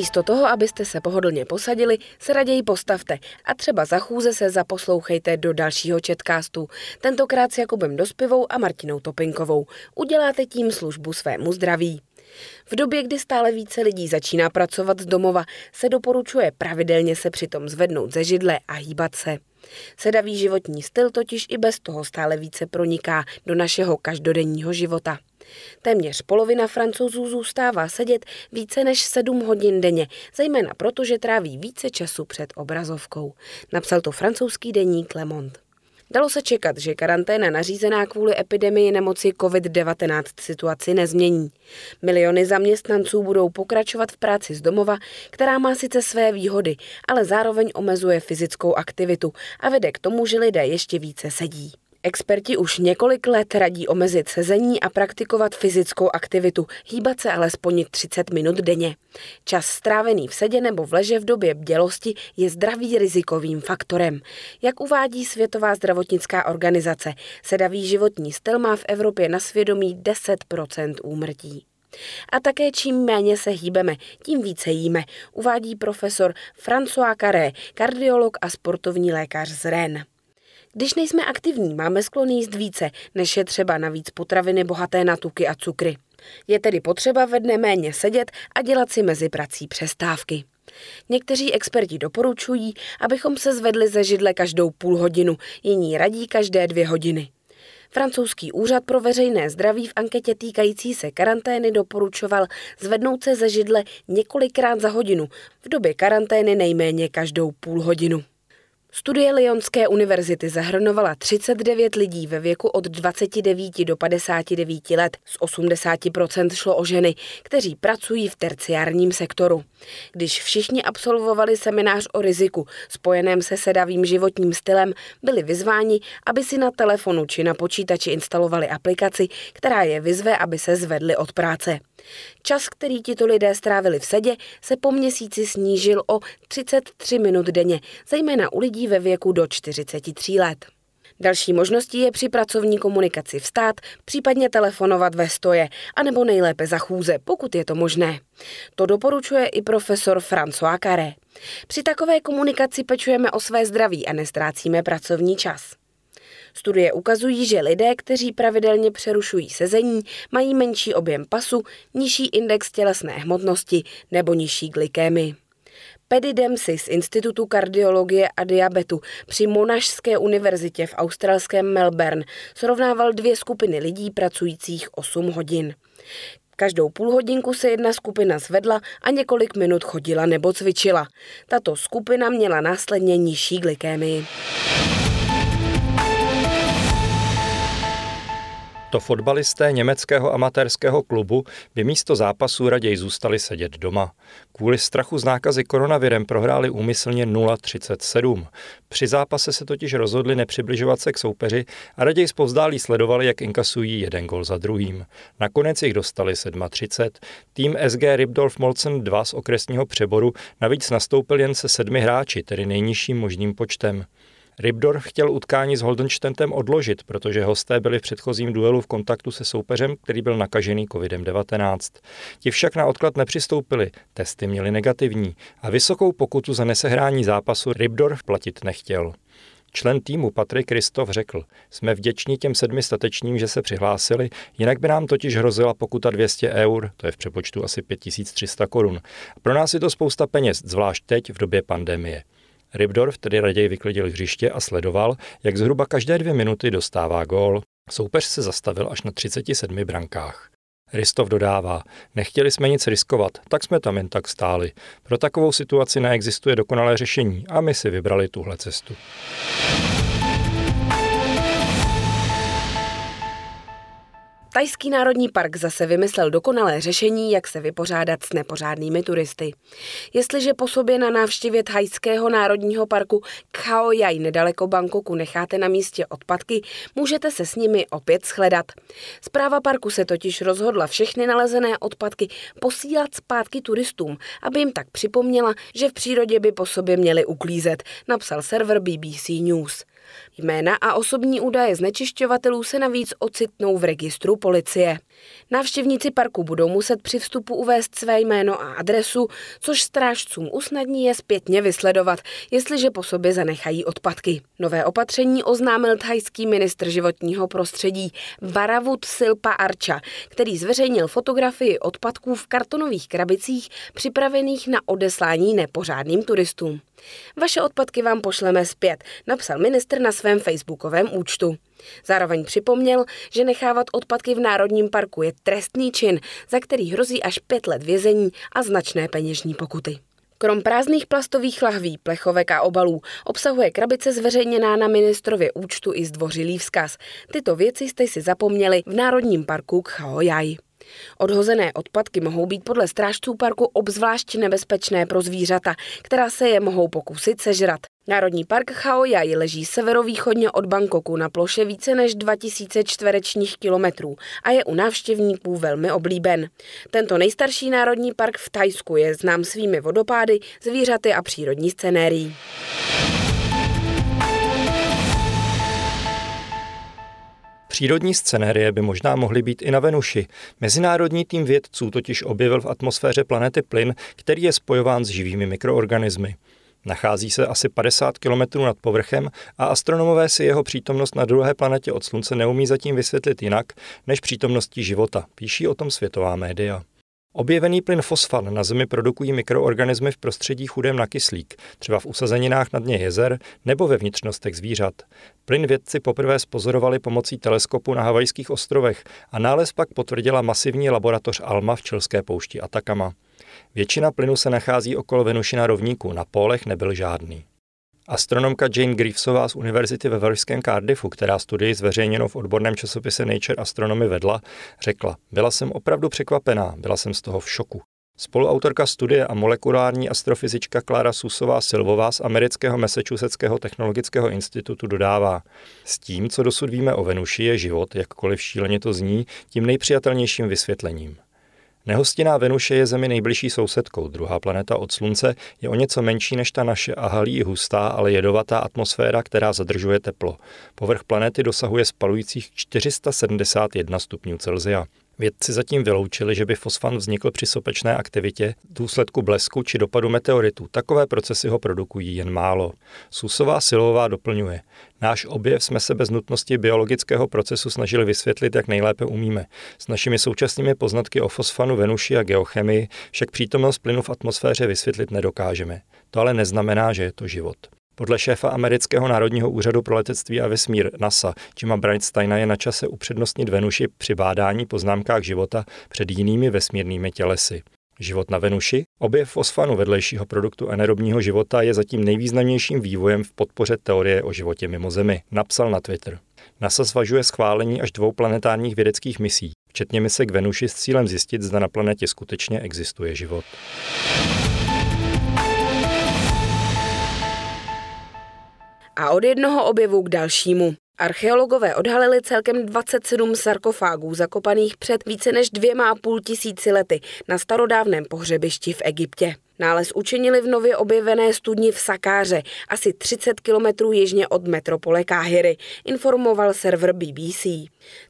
Místo toho, abyste se pohodlně posadili, se raději postavte a třeba za chůze se zaposlouchejte do dalšího četkástu, tentokrát s Jakubem Dospivou a Martinou Topinkovou. Uděláte tím službu svému zdraví. V době, kdy stále více lidí začíná pracovat z domova, se doporučuje pravidelně se přitom zvednout ze židle a hýbat se. Sedavý životní styl totiž i bez toho stále více proniká do našeho každodenního života. Téměř polovina francouzů zůstává sedět více než 7 hodin denně, zejména proto, že tráví více času před obrazovkou. Napsal to francouzský deník Le Monde. Dalo se čekat, že karanténa nařízená kvůli epidemii nemoci COVID-19 situaci nezmění. Miliony zaměstnanců budou pokračovat v práci z domova, která má sice své výhody, ale zároveň omezuje fyzickou aktivitu a vede k tomu, že lidé ještě více sedí. Experti už několik let radí omezit sezení a praktikovat fyzickou aktivitu, hýbat se alespoň 30 minut denně. Čas strávený v sedě nebo v leže v době bdělosti je zdravý rizikovým faktorem. Jak uvádí Světová zdravotnická organizace, sedavý životní styl má v Evropě na svědomí 10 úmrtí. A také čím méně se hýbeme, tím více jíme, uvádí profesor François Carré, kardiolog a sportovní lékař z Rennes. Když nejsme aktivní, máme sklon jíst více, než je třeba navíc potraviny bohaté na tuky a cukry. Je tedy potřeba ve dne méně sedět a dělat si mezi prací přestávky. Někteří experti doporučují, abychom se zvedli ze židle každou půl hodinu, jiní radí každé dvě hodiny. Francouzský úřad pro veřejné zdraví v anketě týkající se karantény doporučoval zvednout se ze židle několikrát za hodinu, v době karantény nejméně každou půl hodinu. Studie Lyonské univerzity zahrnovala 39 lidí ve věku od 29 do 59 let. Z 80% šlo o ženy, kteří pracují v terciárním sektoru. Když všichni absolvovali seminář o riziku spojeném se sedavým životním stylem, byli vyzváni, aby si na telefonu či na počítači instalovali aplikaci, která je vyzve, aby se zvedli od práce. Čas, který tito lidé strávili v sedě, se po měsíci snížil o 33 minut denně, zejména u lidí ve věku do 43 let. Další možností je při pracovní komunikaci vstát, případně telefonovat ve stoje, anebo nejlépe za chůze, pokud je to možné. To doporučuje i profesor François Carré. Při takové komunikaci pečujeme o své zdraví a nestrácíme pracovní čas. Studie ukazují, že lidé, kteří pravidelně přerušují sezení, mají menší objem pasu, nižší index tělesné hmotnosti nebo nižší glykémy. Paddy Dempsey z Institutu kardiologie a diabetu při Monašské univerzitě v australském Melbourne srovnával dvě skupiny lidí pracujících 8 hodin. Každou půl hodinku se jedna skupina zvedla a několik minut chodila nebo cvičila. Tato skupina měla následně nižší glykémii. To fotbalisté německého amatérského klubu by místo zápasů raději zůstali sedět doma. Kvůli strachu z nákazy koronavirem prohráli úmyslně 0-37. Při zápase se totiž rozhodli nepřibližovat se k soupeři a raději zpovzdálí sledovali, jak inkasují jeden gol za druhým. Nakonec jich dostali 37. Tým SG Ribdorf Molcen 2 z okresního přeboru navíc nastoupil jen se sedmi hráči, tedy nejnižším možným počtem. Rybdorf chtěl utkání s Holdenstentem odložit, protože hosté byli v předchozím duelu v kontaktu se soupeřem, který byl nakažený COVID-19. Ti však na odklad nepřistoupili, testy měli negativní a vysokou pokutu za nesehrání zápasu Rybdorf platit nechtěl. Člen týmu Patrik Kristof řekl, jsme vděční těm sedmi statečním, že se přihlásili, jinak by nám totiž hrozila pokuta 200 eur, to je v přepočtu asi 5300 korun. Pro nás je to spousta peněz, zvlášť teď v době pandemie. Rybdorf tedy raději vyklidil hřiště a sledoval, jak zhruba každé dvě minuty dostává gól. Soupeř se zastavil až na 37 brankách. Ristov dodává, nechtěli jsme nic riskovat, tak jsme tam jen tak stáli. Pro takovou situaci neexistuje dokonalé řešení a my si vybrali tuhle cestu. Tajský národní park zase vymyslel dokonalé řešení, jak se vypořádat s nepořádnými turisty. Jestliže po sobě na návštěvě Thajského národního parku Khao Yai nedaleko Bangkoku necháte na místě odpadky, můžete se s nimi opět shledat. Zpráva parku se totiž rozhodla všechny nalezené odpadky posílat zpátky turistům, aby jim tak připomněla, že v přírodě by po sobě měli uklízet, napsal server BBC News. Jména a osobní údaje znečišťovatelů se navíc ocitnou v registru policie. Návštěvníci parku budou muset při vstupu uvést své jméno a adresu, což strážcům usnadní je zpětně vysledovat, jestliže po sobě zanechají odpadky. Nové opatření oznámil thajský ministr životního prostředí Varavut Silpa Archa, který zveřejnil fotografii odpadků v kartonových krabicích připravených na odeslání nepořádným turistům. Vaše odpadky vám pošleme zpět, napsal ministr na svém facebookovém účtu. Zároveň připomněl, že nechávat odpadky v Národním parku je trestný čin, za který hrozí až pět let vězení a značné peněžní pokuty. Krom prázdných plastových lahví, plechovek a obalů obsahuje krabice zveřejněná na ministrově účtu i zdvořilý vzkaz. Tyto věci jste si zapomněli v Národním parku Khaojai. Odhozené odpadky mohou být podle strážců parku obzvlášť nebezpečné pro zvířata, která se je mohou pokusit sežrat. Národní park Khao Yai leží severovýchodně od Bangkoku na ploše více než 2000 čtverečních kilometrů a je u návštěvníků velmi oblíben. Tento nejstarší národní park v Tajsku je znám svými vodopády, zvířaty a přírodní scenérií. Přírodní scenérie by možná mohly být i na Venuši. Mezinárodní tým vědců totiž objevil v atmosféře planety plyn, který je spojován s živými mikroorganismy. Nachází se asi 50 km nad povrchem a astronomové si jeho přítomnost na druhé planetě od Slunce neumí zatím vysvětlit jinak než přítomností života, píší o tom světová média. Objevený plyn fosfan na Zemi produkují mikroorganismy v prostředí chudém na kyslík, třeba v usazeninách na dně jezer nebo ve vnitřnostech zvířat. Plyn vědci poprvé spozorovali pomocí teleskopu na Havajských ostrovech a nález pak potvrdila masivní laboratoř ALMA v čilské poušti Atakama. Většina plynu se nachází okolo Venušina rovníku, na pólech nebyl žádný. Astronomka Jane Greavesová z univerzity ve Velšském Cardiffu, která studii zveřejněnou v odborném časopise Nature Astronomy vedla, řekla, byla jsem opravdu překvapená, byla jsem z toho v šoku. Spoluautorka studie a molekulární astrofyzička Klára Susová Silvová z amerického Massachusettského technologického institutu dodává, s tím, co dosud víme o Venuši, je život, jakkoliv šíleně to zní, tím nejpřijatelnějším vysvětlením. Nehostinná Venuše je Zemi nejbližší sousedkou. Druhá planeta od Slunce je o něco menší než ta naše a halí hustá, ale jedovatá atmosféra, která zadržuje teplo. Povrch planety dosahuje spalujících 471 stupňů Celsia. Vědci zatím vyloučili, že by fosfan vznikl při sopečné aktivitě, důsledku blesku či dopadu meteoritu. Takové procesy ho produkují jen málo. Susová Silová doplňuje. Náš objev jsme se bez nutnosti biologického procesu snažili vysvětlit, jak nejlépe umíme. S našimi současnými poznatky o fosfanu, Venuši a geochemii však přítomnost plynu v atmosféře vysvětlit nedokážeme. To ale neznamená, že je to život. Podle šéfa amerického národního úřadu pro letectví a vesmír NASA Jima Brightsteina je na čase upřednostnit Venuši při bádání poznámkách života před jinými vesmírnými tělesy. Život na Venuši, objev fosfanu vedlejšího produktu anaerobního života je zatím nejvýznamnějším vývojem v podpoře teorie o životě mimo Zemi, napsal na Twitter. NASA zvažuje schválení až dvou planetárních vědeckých misí, včetně mise k Venuši s cílem zjistit, zda na planetě skutečně existuje život. A od jednoho objevu k dalšímu. Archeologové odhalili celkem 27 sarkofágů zakopaných před více než dvěma a půl tisíci lety na starodávném pohřebišti v Egyptě. Nález učinili v nově objevené studni v Sakáře, asi 30 kilometrů jižně od metropole Káhyry, informoval server BBC.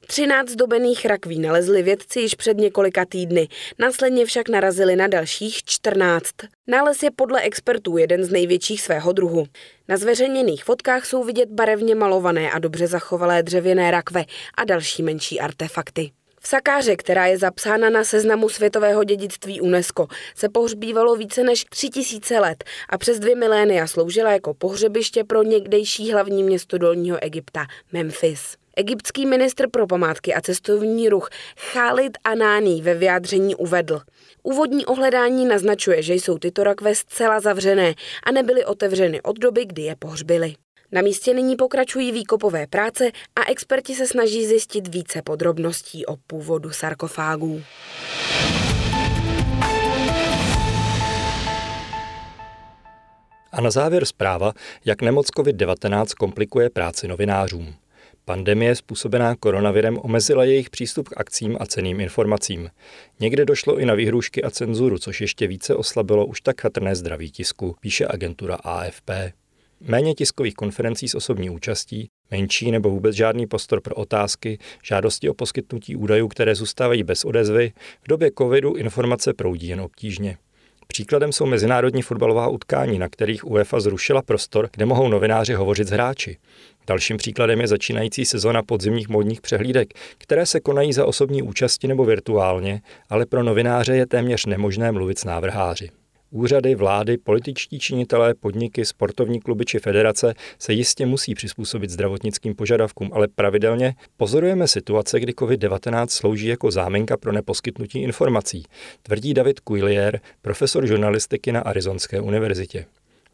13 dobených rakví nalezli vědci již před několika týdny, následně však narazili na dalších 14. Nález je podle expertů jeden z největších svého druhu. Na zveřejněných fotkách jsou vidět barevně malované a dobře zachovalé dřevěné rakve a další menší artefakty. V Sakáře, která je zapsána na seznamu světového dědictví UNESCO, se pohřbívalo více než tři tisíce let a přes dvě milénia sloužila jako pohřebiště pro někdejší hlavní město dolního Egypta, Memphis. Egyptský ministr pro památky a cestovní ruch Khalid Anani ve vyjádření uvedl. Úvodní ohledání naznačuje, že jsou tyto rakve zcela zavřené a nebyly otevřeny od doby, kdy je pohřbili. Na místě nyní pokračují výkopové práce a experti se snaží zjistit více podrobností o původu sarkofágů. A na závěr zpráva, jak nemoc COVID-19 komplikuje práci novinářům. Pandemie způsobená koronavirem omezila jejich přístup k akcím a ceným informacím. Někde došlo i na výhrušky a cenzuru, což ještě více oslabilo už tak chatrné zdraví tisku, píše agentura AFP. Méně tiskových konferencí s osobní účastí, menší nebo vůbec žádný prostor pro otázky, žádosti o poskytnutí údajů, které zůstávají bez odezvy, v době covidu informace proudí jen obtížně. Příkladem jsou mezinárodní fotbalová utkání, na kterých UEFA zrušila prostor, kde mohou novináři hovořit s hráči. Dalším příkladem je začínající sezona podzimních módních přehlídek, které se konají za osobní účasti nebo virtuálně, ale pro novináře je téměř nemožné mluvit s návrháři. Úřady, vlády, političtí činitelé, podniky, sportovní kluby či federace se jistě musí přizpůsobit zdravotnickým požadavkům, ale pravidelně pozorujeme situace, kdy COVID-19 slouží jako záminka pro neposkytnutí informací, tvrdí David Quillier, profesor žurnalistiky na Arizonské univerzitě.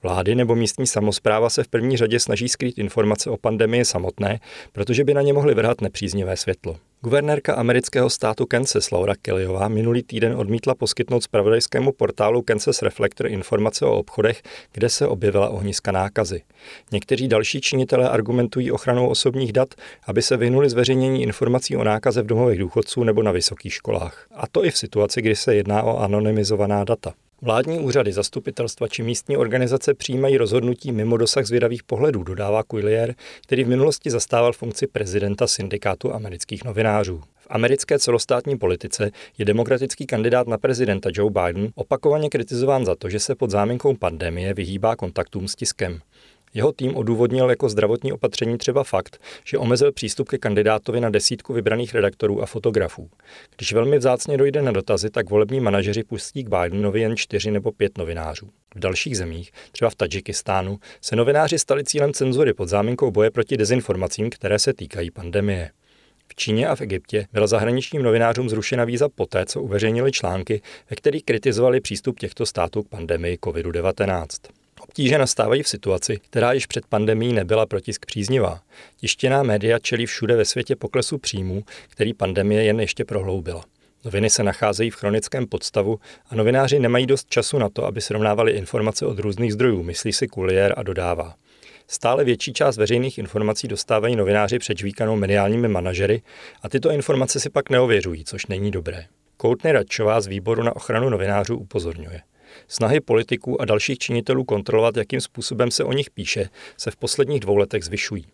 Vlády nebo místní samozpráva se v první řadě snaží skrýt informace o pandemii samotné, protože by na ně mohly vrhat nepříznivé světlo. Guvernérka amerického státu Kansas Laura Kellyová minulý týden odmítla poskytnout spravodajskému portálu Kansas Reflector informace o obchodech, kde se objevila ohniska nákazy. Někteří další činitelé argumentují ochranou osobních dat, aby se vyhnuli zveřejnění informací o nákaze v domovech důchodců nebo na vysokých školách. A to i v situaci, kdy se jedná o anonymizovaná data. Vládní úřady, zastupitelstva či místní organizace přijímají rozhodnutí mimo dosah zvědavých pohledů, dodává Quillier, který v minulosti zastával funkci prezidenta syndikátu amerických novinářů. V americké celostátní politice je demokratický kandidát na prezidenta Joe Biden opakovaně kritizován za to, že se pod záminkou pandemie vyhýbá kontaktům s tiskem. Jeho tým odůvodnil jako zdravotní opatření třeba fakt, že omezil přístup ke kandidátovi na desítku vybraných redaktorů a fotografů. Když velmi vzácně dojde na dotazy, tak volební manažeři pustí k Bidenovi jen čtyři nebo pět novinářů. V dalších zemích, třeba v Tadžikistánu, se novináři stali cílem cenzury pod záminkou boje proti dezinformacím, které se týkají pandemie. V Číně a v Egyptě byla zahraničním novinářům zrušena víza poté, co uveřejnili články, ve kterých kritizovali přístup těchto států k pandemii COVID-19. Obtíže nastávají v situaci, která již před pandemí nebyla pro tisk příznivá. Tištěná média čelí všude ve světě poklesu příjmů, který pandemie jen ještě prohloubila. Noviny se nacházejí v chronickém podstavu a novináři nemají dost času na to, aby srovnávali informace od různých zdrojů, myslí si Kulier a dodává. Stále větší část veřejných informací dostávají novináři přečvíkanou mediálními manažery a tyto informace si pak neověřují, což není dobré. Koutny Radčová z výboru na ochranu novinářů upozorňuje. Snahy politiků a dalších činitelů kontrolovat, jakým způsobem se o nich píše, se v posledních dvou letech zvyšují.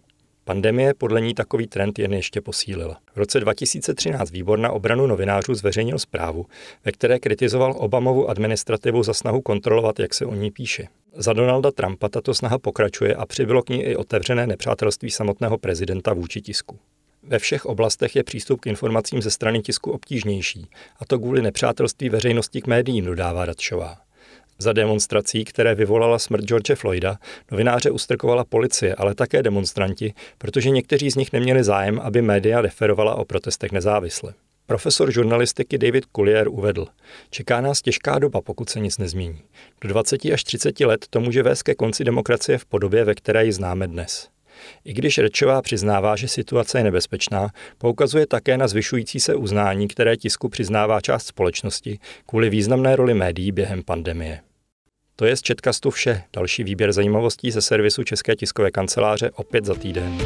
Pandemie podle ní takový trend jen ještě posílila. V roce 2013 výbor na obranu novinářů zveřejnil zprávu, ve které kritizoval Obamovu administrativu za snahu kontrolovat, jak se o ní píše. Za Donalda Trumpa tato snaha pokračuje a přibylo k ní i otevřené nepřátelství samotného prezidenta vůči tisku. Ve všech oblastech je přístup k informacím ze strany tisku obtížnější, a to kvůli nepřátelství veřejnosti k médiím, dodává Radšová. Za demonstrací, které vyvolala smrt George Floyda, novináře ustrkovala policie, ale také demonstranti, protože někteří z nich neměli zájem, aby média referovala o protestech nezávisle. Profesor žurnalistiky David Collier uvedl, čeká nás těžká doba, pokud se nic nezmění. Do 20 až 30 let to může vést ke konci demokracie v podobě, ve které ji známe dnes. I když Rečová přiznává, že situace je nebezpečná, poukazuje také na zvyšující se uznání, které tisku přiznává část společnosti kvůli významné roli médií během pandemie. To je z Četkastu vše. Další výběr zajímavostí ze servisu České tiskové kanceláře opět za týden.